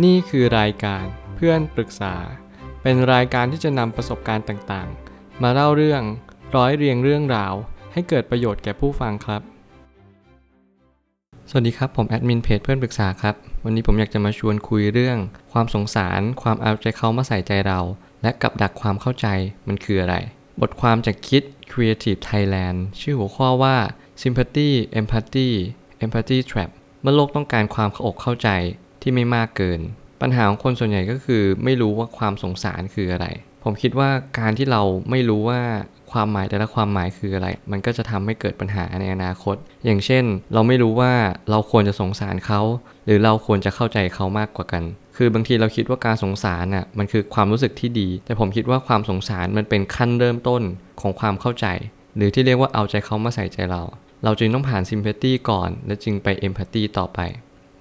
นี่คือรายการเพื่อนปรึกษา เป็นรายการที่จะนำประสบการณ์ต่างๆ มาเล่าเรื่องร้อยเรียงเรื่องราว ให้เกิดประโยชน์แก่ผู้ฟังครับ สวัสดีครับ ผมแอดมินเพจเพื่อนปรึกษาครับ วันนี้ผมอยากจะมาชวนคุยเรื่อง ความสงสาร ความเอาใจเขามาใส่ใจเรา และกับดักความเข้าใจมันคืออะไร บทความจากคิด Creative Thailand ชื่อหัวข้อว่า Sympathy Empathy Empathy Trap เมื่อโลกต้องการความเข้าอกเข้าใจ ที่ไม่มากเกิน ปัญหาของคนส่วนใหญ่ก็คือ ไม่รู้ว่าความสงสารคืออะไร ผมคิดว่าการที่เราไม่รู้ว่าความหมายแต่ละความหมายคืออะไร มันก็จะทำให้เกิดปัญหาในอนาคต อย่างเช่น เราไม่รู้ว่าเราควรจะสงสารเขา หรือเราควรจะเข้าใจเขามากกว่ากัน คือบางทีเราคิดว่าการสงสารน่ะ มันคือความรู้สึกที่ดี แต่ผมคิดว่าความสงสารมันเป็นขั้นเริ่มต้นของความเข้าใจ หรือที่เรียกว่าเอาใจเขามาใส่ใจเรา เราจึงต้องผ่านซิมเพตตี้ก่อน และจึงไปเอมพัตตีต่อไป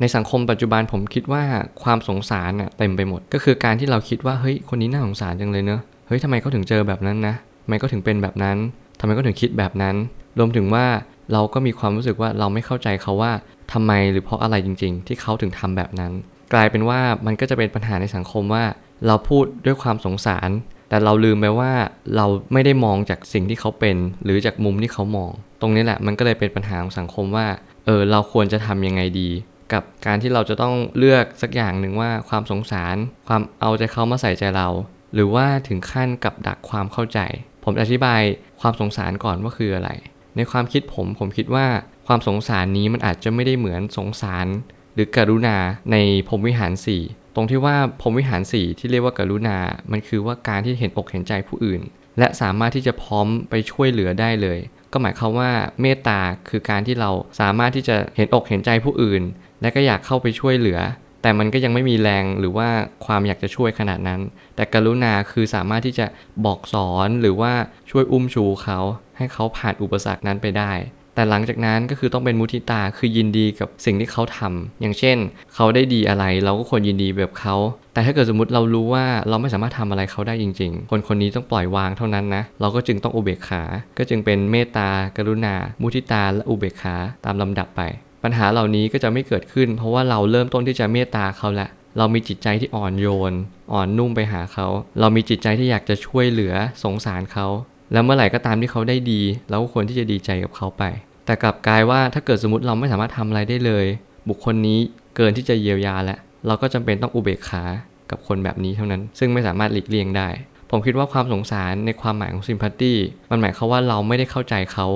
ในสังคมปัจจุบันผมคิดว่าความสงสารน่ะเต็มไปหมด ก็คือการที่เราคิดว่าเฮ้ยคนนี้น่าสงสารจังเลยเนอะเฮ้ยทำไมเขาถึงเจอแบบนั้นนะทำไมเขาถึงเป็นแบบนั้นทำไมเขาถึงคิดแบบนั้น รวมถึงว่าเราก็มีความรู้สึกว่าเราไม่เข้าใจเขาว่าทำไมหรือเพราะอะไรจริง ๆ ที่เขาถึงทำแบบนั้น กลายเป็นว่ามันก็จะเป็นปัญหาในสังคมว่า เราพูดด้วยความสงสาร แต่เราลืมไปว่าเราไม่ได้มองจากสิ่งที่เขาเป็น หรือจากมุมที่เขามอง ตรงนี้แหละมันก็เลยเป็นปัญหาของสังคมว่าเออเราควรจะทำยังไงดี กับการที่เราจะต้องเลือกสักอย่างหนึ่งว่าความสงสาร ความเอาใจเขามาใส่ใจเรา หรือว่าถึงขั้นกับดักความเข้าใจ ผมอธิบายความสงสารก่อนว่าคืออะไร ในความคิดผมผมคิดว่าความสงสารนี้มันอาจจะไม่ได้เหมือนสงสาร หรือกรุณาในพรมวิหาร4ตรงที่ว่าพรมวิหาร4ที่เรียกว่ากรุณา มันคือว่าการที่เห็นอกเห็นใจผู้อื่น และสามารถที่จะพร้อมไปช่วยเหลือได้เลย ก็หมายความว่าเมตตาคือการที่เราสามารถที่จะเห็นอกเห็นใจผู้อื่น และก็อยากเข้าไปช่วยเหลือ แต่มันก็ยังไม่มีแรงหรือว่าความอยากจะช่วยขนาดนั้น แต่กรุณาคือสามารถที่จะบอกสอนหรือว่าช่วยอุ้มชูเขา ให้เขาผ่านอุปสรรคนั้นไปได้แต่หลังจากนั้นก็คือต้องเป็นมุทิตาคือยินดีกับสิ่งที่เขาทำอย่างเช่น เขาได้ดีอะไรเราก็ควรยินดีแบบเขา แต่ถ้าเกิดสมมติเรารู้ว่าเราไม่สามารถทำอะไรเขาได้จริง ๆ คนคนนี้ต้องปล่อยวางเท่านั้นนะ เราก็จึงต้องอุเบกขา ก็จึงเป็นเมตตากรุณา มุทิตาและอุเบกขาตามลำดับไป ปัญหาเหล่านี้ก็จะไม่เกิดขึ้น เพราะว่าเราเริ่มต้นที่จะเมตตาเขาละเรามีจิตใจที่อ่อนโยน อ่อนนุ่มไปหาเขา เรามีจิตใจที่อยากจะช่วยเหลือสงสารเขา แล้วเมื่อไหร่ก็ตามที่เขาได้ดีเราก็ควรที่จะดีใจกับเขาไป แต่กลับกลายว่าถ้าเกิดสมมติเราไม่สามารถทำอะไรได้เลย บุคคลนี้เกินที่จะเยียวยาแล้วเราก็จำเป็นต้องอุเบกขากับคนแบบนี้เท่านั้น ซึ่งไม่สามารถหลีกเลี่ยงได้ ผมคิดว่าความสงสารในความหมายของซิมพัตตี้มันหมายความว่าเราไม่ได้เข้าใจเขา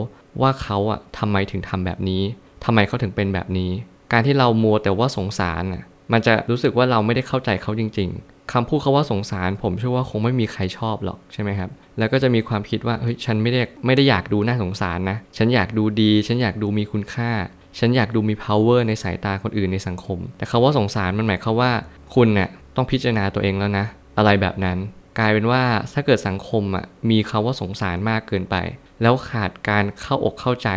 ว่าเขาอะทำไมถึงทำแบบนี้ ทำไมเขาถึงเป็นแบบนี้ การที่เรามัวแต่ว่าสงสารน่ะมันจะรู้สึกว่าเราไม่ได้เข้าใจเขาจริง ๆคำพูดเขาว่าสงสาร ผมเชื่อว่าคงไม่มีใครชอบหรอกใช่ไหมครับ แล้วก็จะมีความคิดว่าเฮ้ยฉันไม่ได้ไม่ได้อยากดูน่าสงสารนะ ฉันอยากดูดี ฉันอยากดูมีคุณค่า ฉันอยากดูมี power ในสายตาคนอื่นในสังคม แต่คาว่าสงสารมันหมายความว่าคุณเนี่ยต้องพิจารณาตัวเองแล้วนะ อะไรแบบนั้น กลายเป็นว่าถ้าเกิดสังคมอะมีคาว่าสงสารมากเกินไป แล้วขาดการเข้าอกเข้าใจ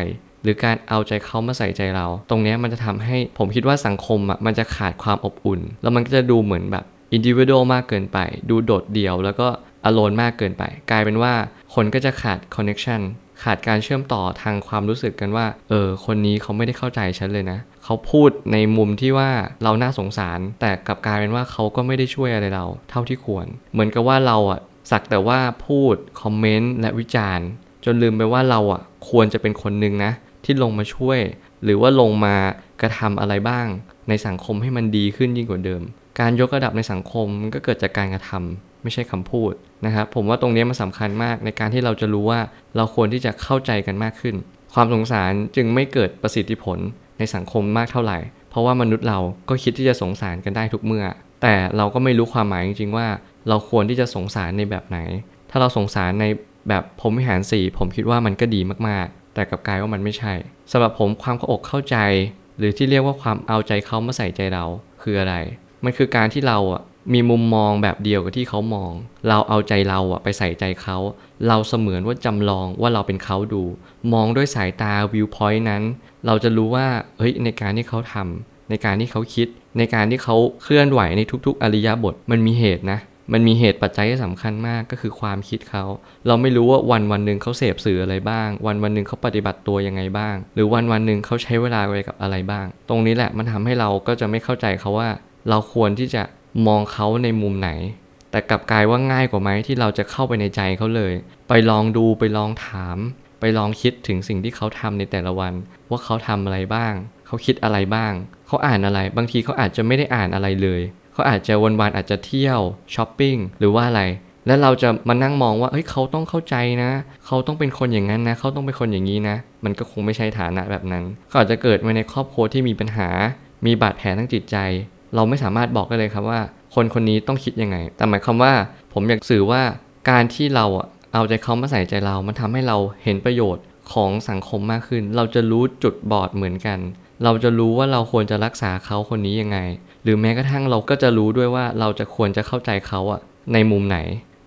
หรือการเอาใจเขามาใส่ใจเรา ตรงนี้มันจะทำให้ผมคิดว่าสังคมอะมันจะขาดความอบอุ่น แล้วมันก็จะดูเหมือนแบบindividual มากเกินไป ดูโดดเดี่ยว แล้วก็ alone มากเกินไป กลายเป็นว่าคนก็จะขาด connection ขาดการเชื่อมต่อทางความรู้สึกกันว่า เออ คนนี้เขาไม่ได้เข้าใจฉันเลยนะ เขาพูดในมุมที่ว่าเราน่าสงสาร แต่กลับกลายเป็นว่าเขาก็ไม่ได้ช่วยอะไรเรา เท่าที่ควร เหมือนกับว่าเราอะสักแต่ว่าพูด คอมเมนต์ และวิจารณ์ จนลืมไปว่าเราอะควรจะเป็นคนหนึ่งนะ ที่ลงมาช่วย หรือว่าลงมากระทำอะไรบ้าง ในสังคมให้มันดีขึ้นยิ่งกว่าเดิม การยกระดับในสังคมก็เกิดจากการกระทำไม่ใช่คำพูดนะครับผมว่าตรงนี้มันสำคัญมากในการที่เราจะรู้ว่าเราควรที่จะเข้าใจกันมากขึ้น ความสงสารจึงไม่เกิดประสิทธิผลในสังคมมากเท่าไหร่ เพราะว่ามนุษย์เราก็คิดที่จะสงสารกันได้ทุกเมื่อ แต่เราก็ไม่รู้ความหมายจริงๆว่า เราควรที่จะสงสารในแบบไหน ถ้าเราสงสารในแบบผมวิหารสี่ผมคิดว่ามันก็ดีมาก แต่กับกายว่ามันไม่ใช่สำหรับผมความเข้าอกเข้าใจ หรือที่เรียกว่าความเอาใจเขามาใส่ใจเราคืออะไร มันคือการที่เราอะมีมุมมองแบบเดียวกับที่เขามอง เราเอาใจเราอะไปใส่ใจเขา เราเสมือนว่าจำลองว่าเราเป็นเขาดู มองด้วยสายตาวิวพอยต์นั้น เราจะรู้ว่า เฮ้ย ในการที่เขาทำ ในการที่เขาคิด ในการที่เขาเคลื่อนไหวในทุกๆ อริยบท มันมีเหตุนะ มันมีเหตุปัจจัยที่สำคัญมากก็คือความคิดเขา เราไม่รู้ว่าวันวันหนึ่งเขาเสพสื่ออะไรบ้าง วันวันหนึ่งเขาปฏิบัติตัวยังไงบ้าง หรือวันวันหนึ่งเขาใช้เวลาไปกับอะไรบ้าง ตรงนี้แหละมันทำให้เราก็จะไม่เข้าใจเขาว่า เราควรที่จะมองเขาในมุมไหน แต่กลับกลายว่าง่ายกว่าไหมที่เราจะเข้าไปในใจเขาเลย ไปลองดูไปลองถาม ไปลองคิดถึงสิ่งที่เขาทำในแต่ละวัน ว่าเขาทำอะไรบ้าง เขาคิดอะไรบ้าง เขาอ่านอะไร บางทีเขาอาจจะไม่ได้อ่านอะไรเลย เขาอาจจะวันๆอาจจะเที่ยวช้อปปิ้งหรือว่าอะไร แล้วเราจะมานั่งมองว่าเฮ้ยเขาต้องเข้าใจนะ เขาต้องเป็นคนอย่างนั้นนะ เขาต้องเป็นคนอย่างนี้นะ มันก็คงไม่ใช่ฐานะแบบนั้นเขาอาจจะเกิดมาในครอบครัวที่มีปัญหา มีบาดแผลทางจิตใจ เราไม่สามารถบอกได้เลยครับว่า คนคนนี้ต้องคิดยังไง แต่หมายความว่า ผมอยากสื่อว่าการที่เราเอาใจเขามาใส่ใจเรา มันทำให้เราเห็นประโยชน์ของสังคมมากขึ้น เราจะรู้จุดบอดเหมือนกัน เราจะรู้ว่าเราควรจะรักษาเขาคนนี้ยังไง รือแม้กระทั่งเราก็จะรู้ด้วยว่าเราจะควรจะเข้าใจเขาอะในมุมไหน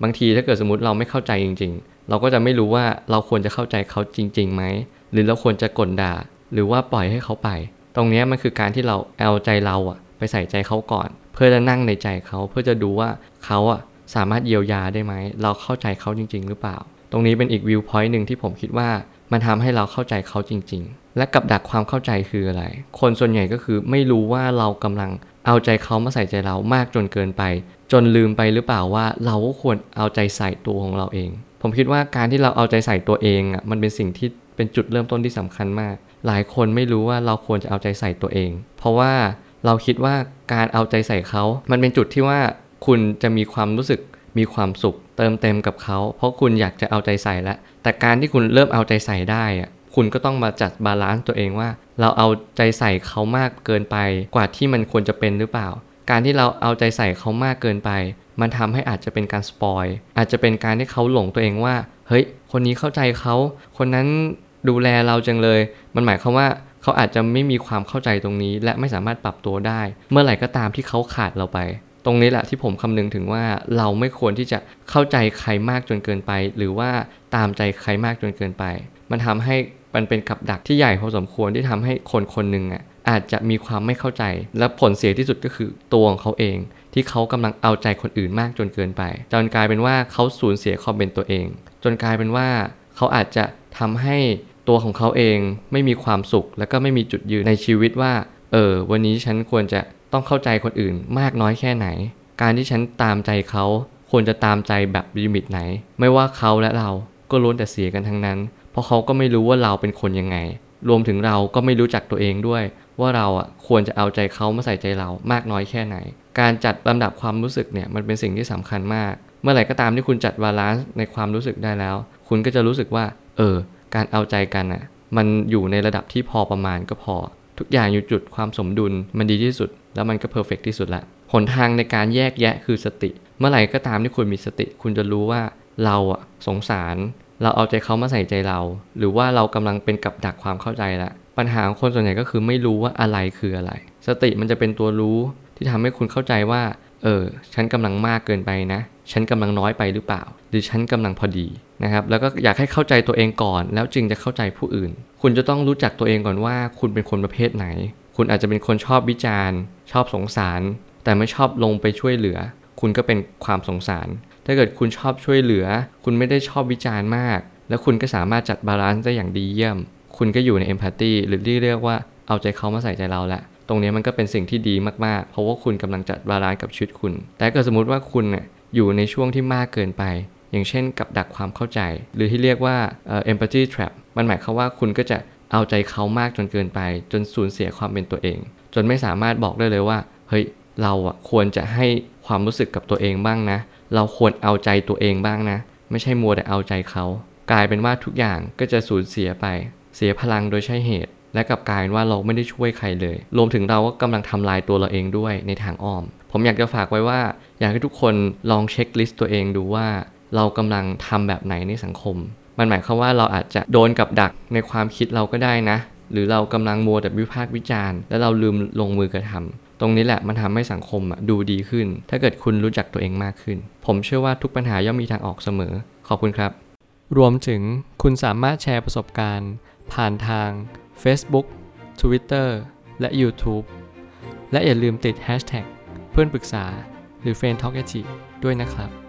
บางทีถ้าเกิดสมมติเราไม่เข้าใจจริง ๆ เราก็จะไม่รู้ว่าเราควรจะเข้าใจเขาจริงๆไหมหรือเราควรจะกลด่า หรือว่าปล่อยให้เขาไป ตรงนี้มันคือการที่เราเอาใจเราอะไปใส่ใจเขาก่อน เพื่อจะนั่งในใจเขาเพื่อจะดูว่าเขาอะสามารถเยียวยาได้ไหม เราเข้าใจเขาจริง ๆ หรือเปล่า ตรงนี้เป็นอีกวิวพอยต์หนึ่งที่ผมคิดว่ามันทำให้เราเข้าใจเขาจริง ๆ และกับดักความเข้าใจคืออะไร คนส่วนใหญ่ก็คือไม่รู้ว่าเรากำลัง เอาใจเขามาใส่ใจเรามากจนเกินไป จนลืมไปหรือเปล่าว่าเราก็ควรเอาใจใส่ตัวของเราเอง ผมคิดว่าการที่เราเอาใจใส่ตัวเองอะมันเป็นสิ่งที่เป็นจุดเริ่มต้นที่สำคัญมาก หลายคนไม่รู้ว่าเราควรจะเอาใจใส่ตัวเอง เพราะว่าเราคิดว่าการเอาใจใส่เขา มันเป็นจุดที่ว่าคุณจะมีความรู้สึกมีความสุข เติมเต็มกับเขา เพราะคุณอยากจะเอาใจใส่แล้วแต่การที่คุณเริ่มเอาใจใส่ได้อะ คุณก็ต้องมาจัด balance ตัวเองว่า เราเอาใจใส่เขามากเกินไปกว่าที่มันควรจะเป็นหรือเปล่า การที่เราเอาใจใส่เขามากเกินไป มันทำให้อาจจะเป็นการ spoil อาจจะเป็นการที่เขาหลงตัวเองว่า เฮ้ย คนนี้เข้าใจเขา คนนั้นดูแลเราจังเลย มันหมายความว่าเขาอาจจะไม่มีความเข้าใจตรงนี้ และไม่สามารถปรับตัวได้ เมื่อไหร่ก็ตามที่เขาขาดเราไป ตรงนี้แหละที่ผมคำนึงถึงว่าเราไม่ควรที่จะเข้าใจใครมากจนเกินไป หรือว่าตามใจใครมากจนเกินไป มันทำให้ มันเป็นกับดักที่ใหญ่พอสมควรที่ทำให้คนคนหนึ่งอะอาจจะมีความไม่เข้าใจ และผลเสียที่สุดก็คือตัวของเขาเอง ที่เขากำลังเอาใจคนอื่นมากจนเกินไป จนกลายเป็นว่าเขาสูญเสียความเป็นตัวเอง จนกลายเป็นว่าเขาอาจจะทำให้ตัวของเขาเองไม่มีความสุข และก็ไม่มีจุดยืนในชีวิตว่า เออ วันนี้ฉันควรจะต้องเข้าใจคนอื่นมากน้อยแค่ไหน การที่ฉันตามใจเขาควรจะตามใจแบบ limit ไหน ไม่ว่าเขาและเราก็ล้วนแต่เสียกันทั้งนั้น เพราะเขาก็ไม่รู้ว่าเราเป็นคนยังไง รวมถึงเราก็ไม่รู้จักตัวเองด้วย ว่าเราอะควรจะเอาใจเขามาใส่ใจเรามากน้อยแค่ไหน การจัดลำดับความรู้สึกเนี่ยมันเป็นสิ่งที่สำคัญมาก เมื่อไหร่ก็ตามที่คุณจัด balance ในความรู้สึกได้แล้ว คุณก็จะรู้สึกว่า เออ การเอาใจกันอะ มันอยู่ในระดับที่พอประมาณก็พอ ทุกอย่างอยู่จุดความสมดุลมันดีที่สุด แล้วมันก็เพอร์เฟกที่สุดละหนทางในการแยกแยะคือสติ เมื่อไหร่ก็ตามที่คุณมีสติ คุณจะรู้ว่าเราอะสงสาร เราเอาใจเขามาใส่ใจเรา หรือว่าเรากำลังเป็นกับดักความเข้าใจละปัญหาของคนส่วนใหญ่ก็คือไม่รู้ว่าอะไรคืออะไร สติมันจะเป็นตัวรู้ที่ทำให้คุณเข้าใจว่า เออ ฉันกำลังมากเกินไปนะ ฉันกำลังน้อยไปหรือเปล่า หรือฉันกำลังพอดีนะครับ แล้วก็อยากให้เข้าใจตัวเองก่อน แล้วจึงจะเข้าใจผู้อื่น คุณจะต้องรู้จักตัวเองก่อนว่า คุณเป็นคนประเภทไหน คุณอาจจะเป็นคนชอบวิจารณ์ ชอบสงสาร แต่ไม่ชอบลงไปช่วยเหลือ คุณก็เป็นความสงสาร ถ้าเกิดคุณชอบช่วยเหลือ คุณไม่ได้ชอบวิจารณ์มาก แล้วคุณก็สามารถจัด balance ได้อย่างดีเยี่ยม คุณก็อยู่ใน empathy หรือที่เรียกว่าเอาใจเขามาใส่ใจเราแหละตรงนี้มันก็เป็นสิ่งที่ดีมากๆ เพราะว่าคุณกำลังจัด balance กับชีวิตคุณ แต่เกิดสมมติว่าคุณเนี่ยอยู่ในช่วงที่มากเกินไป อย่างเช่นกับดักความเข้าใจ หรือที่เรียกว่าเอ่อ empathy trap มันหมายความว่าคุณก็จะเอาใจเขามากจนเกินไป จนสูญเสียความเป็นตัวเอง จนไม่สามารถบอกได้เลยว่า เฮ้ย เราอะควรจะให้ความรู้สึกกับตัวเองบ้างนะ เราควรเอาใจตัวเองบ้างนะ ไม่ใช่มัวแต่เอาใจเขา กลายเป็นว่าทุกอย่างก็จะสูญเสียไป เสียพลังโดยใช่เหตุ และกับกลายว่าเราไม่ได้ช่วยใครเลย รวมถึงเราก็กำลังทำลายตัวเราเองด้วยในทางอ้อม ผมอยากจะฝากไว้ว่า อยากให้ทุกคนลองเช็คลิสต์ตัวเองดูว่า เรากำลังทำแบบไหนในสังคม มันหมายความว่าเราอาจจะโดนกับดักในความคิดเราก็ได้นะหรือเรากำลังมัวแต่วิพากษ์วิจารณ์ และเราลืมลงมือกระทำ ตรงนี้แหละมันทำให้สังคมอะดูดีขึ้น ถ้าเกิดคุณรู้จักตัวเองมากขึ้น ผมเชื่อว่าทุกปัญหาย่อมมีทางออกเสมอ ขอบคุณครับ รวมถึงคุณสามารถแชร์ประสบการณ์ ผ่านทาง Facebook Twitter และ YouTube และอย่าลืมติด Hashtag เพื่อนปรึกษาหรือ f r ร e n d t a l k ด้วยนะครับ